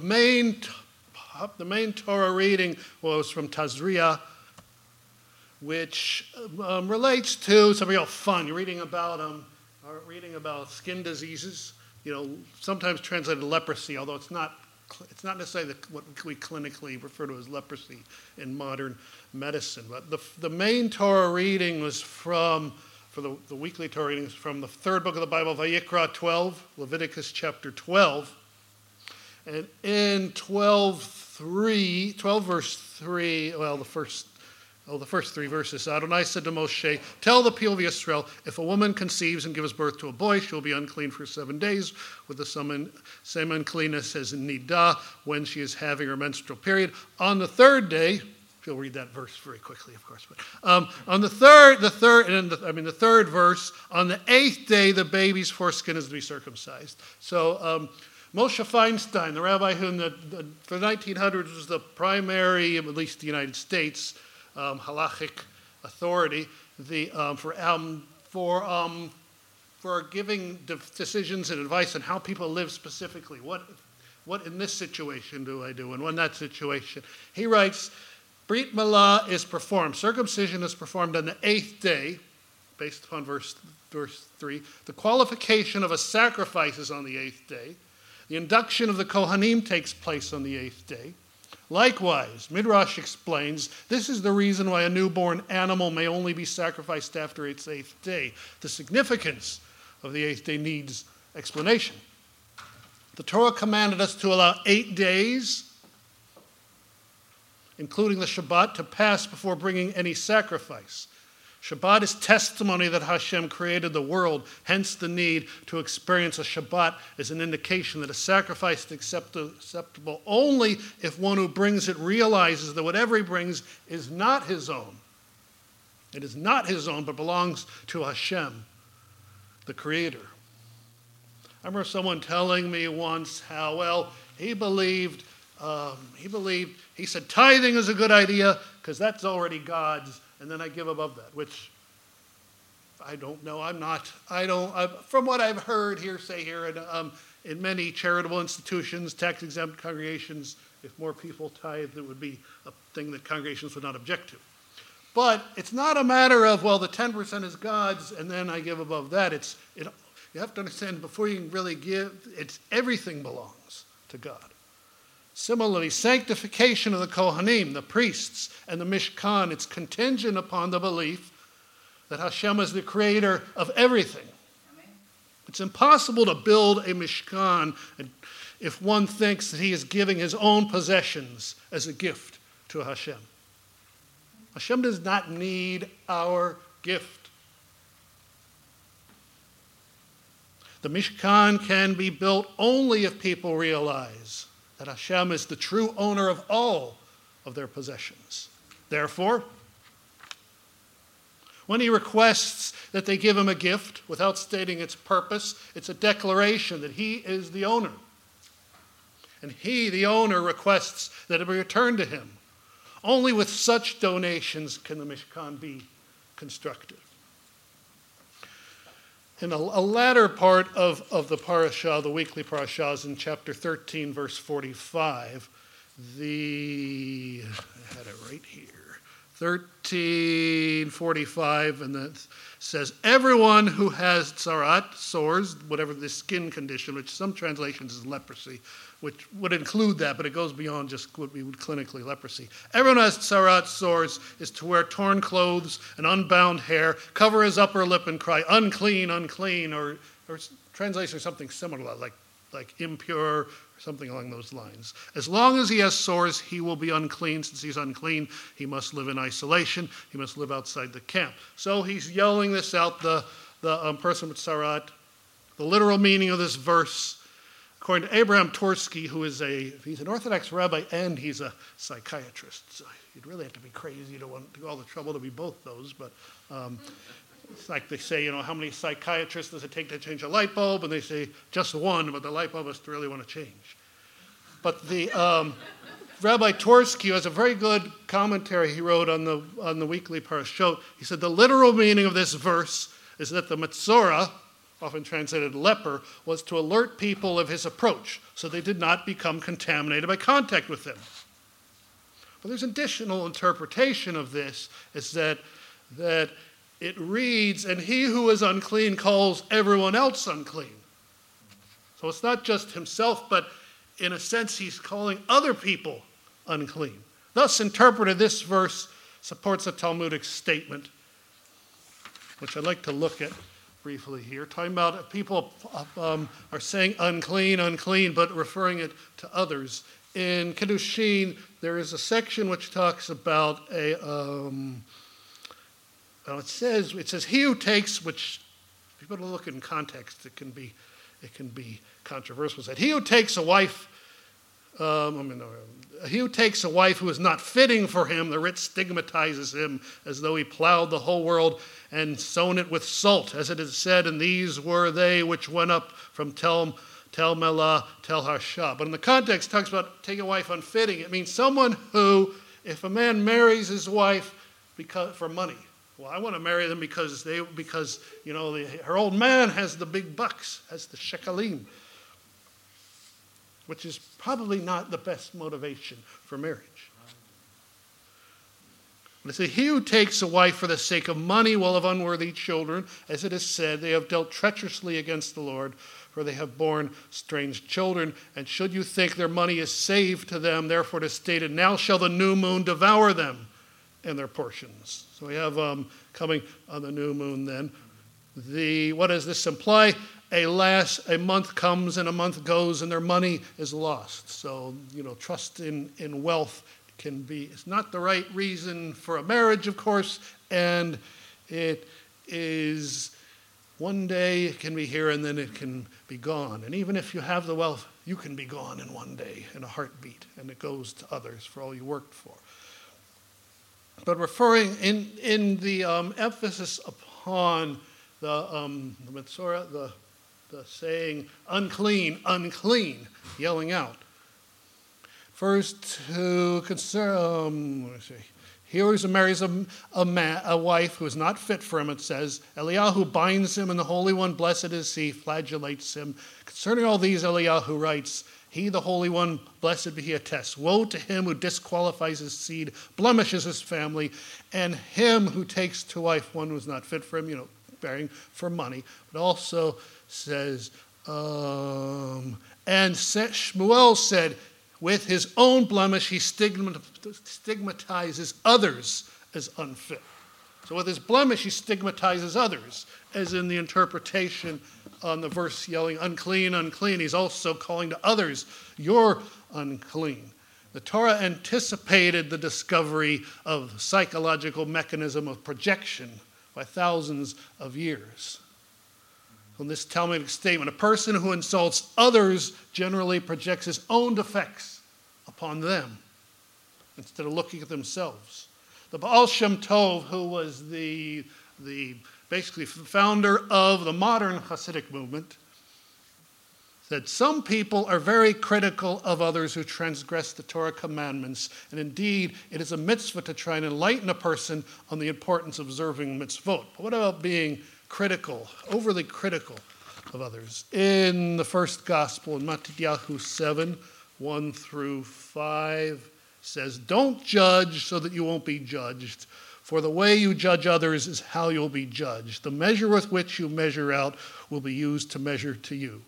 main, the main Torah reading was from Tazria, which um, relates to some real fun. You're reading about um, reading about skin diseases. You know, sometimes translated leprosy, although it's not it's not necessarily the, what we clinically refer to as leprosy in modern medicine. But the, the main Torah reading was from, for the, the weekly Torah readings, from the third book of the Bible, Vayikra 12, Leviticus chapter 12. And in 12, 3, 12 verse 3, well, the first Oh, the first three verses. Adonai said to Moshe, Tell the people of Israel, if a woman conceives and gives birth to a boy, she will be unclean for seven days with the same uncleanness as in Nidah when she is having her menstrual period. On the third day, if you'll read that verse very quickly, of course. But um, on the third, the third, and the, I mean the third verse, on the eighth day, the baby's foreskin is to be circumcised. So um, Moshe Feinstein, the rabbi who in the, the, the 1900s was the primary, at least the United States, um, halachic authority the, um, for, um, for, um, for giving de- decisions and advice on how people live specifically. What, what in this situation do I do, and in that situation? He writes, Brit Milah is performed. Circumcision is performed on the eighth day, based upon verse, verse 3. The qualification of a sacrifice is on the eighth day. The induction of the Kohanim takes place on the eighth day. Likewise, Midrash explains this is the reason why a newborn animal may only be sacrificed after its eighth day. The significance of the eighth day needs explanation. The Torah commanded us to allow eight days, including the Shabbat, to pass before bringing any sacrifice. Shabbat is testimony that Hashem created the world, hence the need to experience a Shabbat is an indication that a sacrifice is acceptable only if one who brings it realizes that whatever he brings is not his own. It is not his own, but belongs to Hashem, the Creator. I remember someone telling me once how, well, he believed, um, he believed, he said, tithing is a good idea because that's already God's and then I give above that, which I don't know. I'm not. I don't. I, from what I've heard hearsay here, and um, in many charitable institutions, tax exempt congregations, if more people tithe, it would be a thing that congregations would not object to. But it's not a matter of well, the 10% is God's, and then I give above that. It's it, you have to understand before you can really give, it's everything belongs to God. Similarly, sanctification of the Kohanim, the priests, and the Mishkan, it's contingent upon the belief that Hashem is the creator of everything. It's impossible to build a Mishkan if one thinks that he is giving his own possessions as a gift to Hashem. Hashem does not need our gift. The Mishkan can be built only if people realize that Hashem is the true owner of all of their possessions. Therefore, when he requests that they give him a gift without stating its purpose, it's a declaration that he is the owner. And he, the owner, requests that it be returned to him. Only with such donations can the Mishkan be constructed in a, a latter part of, of the parashah, the weekly parashahs in chapter 13, verse 45, the, I had it right here, 1345, and that says, Everyone who has tsarat, sores, whatever the skin condition, which some translations is leprosy, which would include that, but it goes beyond just what we would clinically leprosy. Everyone who has tsarat sores is to wear torn clothes and unbound hair, cover his upper lip and cry, unclean, unclean, or, or translation or something similar, like, like impure, or something along those lines. As long as he has sores, he will be unclean. Since he's unclean, he must live in isolation. He must live outside the camp. So he's yelling this out, the, the um, person with tsarat. The literal meaning of this verse According to Abraham Twerski, who is a he's an Orthodox rabbi and he's a psychiatrist, so you'd really have to be crazy to want to go all the trouble to be both those. But um, it's like they say, you know, how many psychiatrists does it take to change a light bulb? And they say just one, but the light bulb must really want to change. But the um, Rabbi Twerski has a very good commentary he wrote on the on the weekly parashot. He said the literal meaning of this verse is that the Metzora, often translated leper, was to alert people of his approach so they did not become contaminated by contact with him. But there's additional interpretation of this is that, that it reads, and he who is unclean calls everyone else unclean. So it's not just himself, but in a sense, he's calling other people unclean. Thus, interpreted, this verse supports a Talmudic statement, which I'd like to look at briefly here, talking about people um, are saying unclean, unclean, but referring it to others. In Kiddushin, there is a section which talks about a. Um, well, it says it says he who takes, which if you people to look in context, it can be it can be controversial. That he who takes a wife, um, I mean, uh, he who takes a wife who is not fitting for him, the writ stigmatizes him as though he plowed the whole world and sown it with salt, as it is said, and these were they which went up from Tel, Tel Melah, Tel Harsha. But in the context, talks about taking a wife unfitting. It means someone who, if a man marries his wife because, for money, well, I want to marry them because they because you know the, her old man has the big bucks, has the shekalim, which is probably not the best motivation for marriage. But says, He who takes a wife for the sake of money will have unworthy children. As it is said, they have dealt treacherously against the Lord, for they have borne strange children. And should you think their money is saved to them, therefore it is stated, Now shall the new moon devour them and their portions. So we have um, coming on the new moon then. The, what does this imply? A last a month comes and a month goes and their money is lost. So, you know, trust in, in wealth can be, it's not the right reason for a marriage, of course, and it is one day it can be here and then it can be gone. And even if you have the wealth, you can be gone in one day in a heartbeat, and it goes to others for all you worked for. But referring in, in the um, emphasis upon the, um, the Metzora, the, the saying unclean, unclean, yelling out First, to concern, um, let me see. Here he marries a, a, man, a wife who is not fit for him, it says. Eliyahu binds him, and the Holy One, blessed is he, flagellates him. Concerning all these, Eliyahu writes, He, the Holy One, blessed be he, attests. Woe to him who disqualifies his seed, blemishes his family, and him who takes to wife one who is not fit for him, you know, bearing for money. But also says, um, and Shmuel said, with his own blemish, he stigmatizes others as unfit. So, with his blemish, he stigmatizes others, as in the interpretation on the verse yelling, unclean, unclean. He's also calling to others, you're unclean. The Torah anticipated the discovery of psychological mechanism of projection by thousands of years. From this Talmudic statement, a person who insults others generally projects his own defects upon them instead of looking at themselves. The Baal Shem Tov, who was the, the basically founder of the modern Hasidic movement, said some people are very critical of others who transgress the Torah commandments, and indeed it is a mitzvah to try and enlighten a person on the importance of observing mitzvot. But what about being critical, overly critical of others? In the first gospel, in Matthew 7, 1 through 5 says, Don't judge so that you won't be judged. For the way you judge others is how you'll be judged. The measure with which you measure out will be used to measure to you.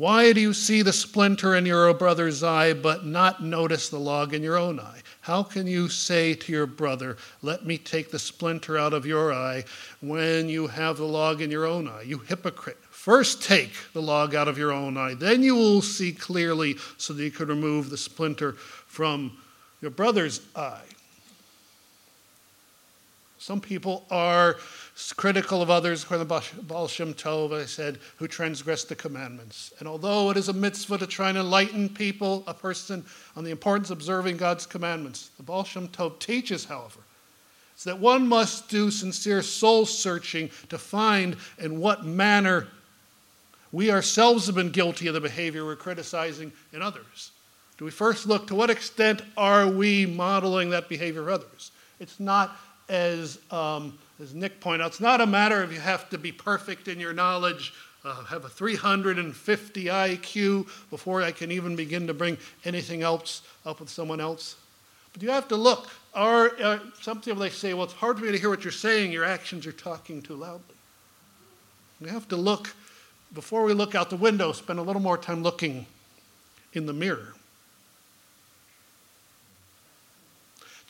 Why do you see the splinter in your brother's eye, but not notice the log in your own eye? How can you say to your brother, Let me take the splinter out of your eye, when you have the log in your own eye? You hypocrite. First, take the log out of your own eye. Then you will see clearly so that you can remove the splinter from your brother's eye. Some people are critical of others, according to Baal Shem Tov, I said, who transgress the commandments. And although it is a mitzvah to try and enlighten people, a person, on the importance of observing God's commandments, the Baal Shem Tov teaches, however, is that one must do sincere soul searching to find in what manner we ourselves have been guilty of the behavior we're criticizing in others. Do we first look to what extent are we modeling that behavior of others? It's not as, um, as Nick pointed out, it's not a matter of you have to be perfect in your knowledge uh, have a 350 IQ before I can even begin to bring anything else up with someone else. But you have to look. Are, uh, some people they say, well, it's hard for me to hear what you're saying. Your actions are talking too loudly. We have to look before we look out the window. Spend a little more time looking in the mirror.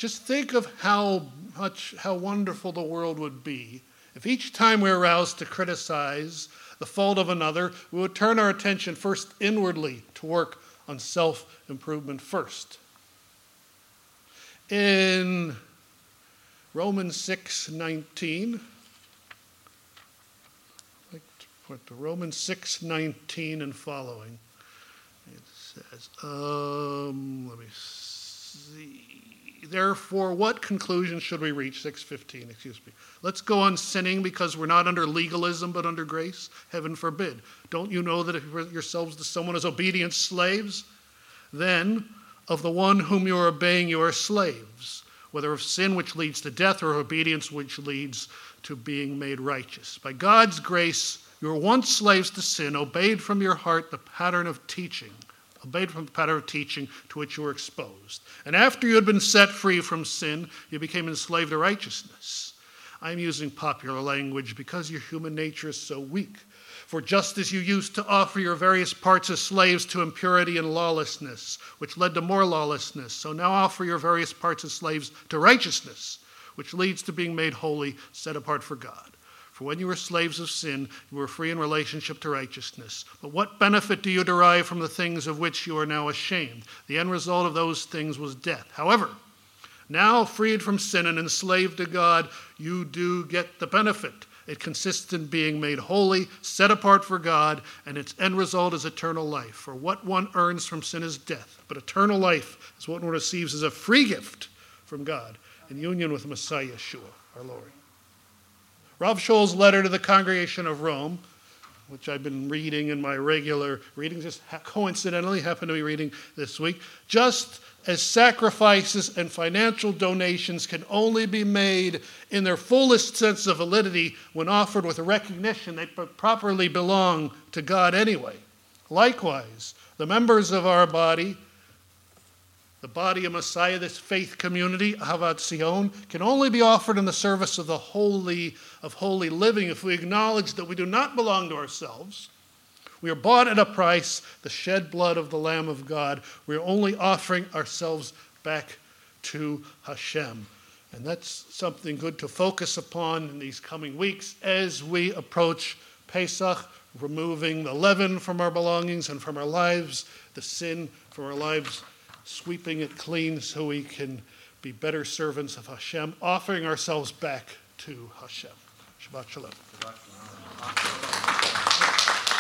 Just think of how much, how wonderful the world would be if each time we're aroused to criticize the fault of another, we would turn our attention first inwardly to work on self improvement first. In Romans 6 19, like to put to Romans 6 19 and following. It says, um. Therefore, what conclusion should we reach? 615, excuse me. Let's go on sinning because we're not under legalism but under grace? Heaven forbid. Don't you know that if you yourselves to someone as obedient slaves, then of the one whom you are obeying you are slaves, whether of sin which leads to death or obedience which leads to being made righteous. By God's grace, you were once slaves to sin, obeyed from your heart the pattern of teaching obeyed from the pattern of teaching to which you were exposed. And after you had been set free from sin, you became enslaved to righteousness. I'm using popular language because your human nature is so weak. For just as you used to offer your various parts as slaves to impurity and lawlessness, which led to more lawlessness, so now offer your various parts as slaves to righteousness, which leads to being made holy, set apart for God. For when you were slaves of sin, you were free in relationship to righteousness. But what benefit do you derive from the things of which you are now ashamed? The end result of those things was death. However, now freed from sin and enslaved to God, you do get the benefit. It consists in being made holy, set apart for God, and its end result is eternal life. For what one earns from sin is death, but eternal life is what one receives as a free gift from God in union with Messiah Yeshua, our Lord. Rav Shaul's letter to the congregation of Rome, which I've been reading in my regular readings, just coincidentally happened to be reading this week. Just as sacrifices and financial donations can only be made in their fullest sense of validity when offered with a recognition they properly belong to God anyway. Likewise, the members of our body the body of Messiah, this faith community, Ahavat Zion, can only be offered in the service of the holy of holy living if we acknowledge that we do not belong to ourselves. We are bought at a price, the shed blood of the Lamb of God. We are only offering ourselves back to Hashem. And that's something good to focus upon in these coming weeks as we approach Pesach, removing the leaven from our belongings and from our lives, the sin from our lives sweeping it clean so we can be better servants of Hashem, offering ourselves back to Hashem. Shabbat Shalom. Shabbat shalom.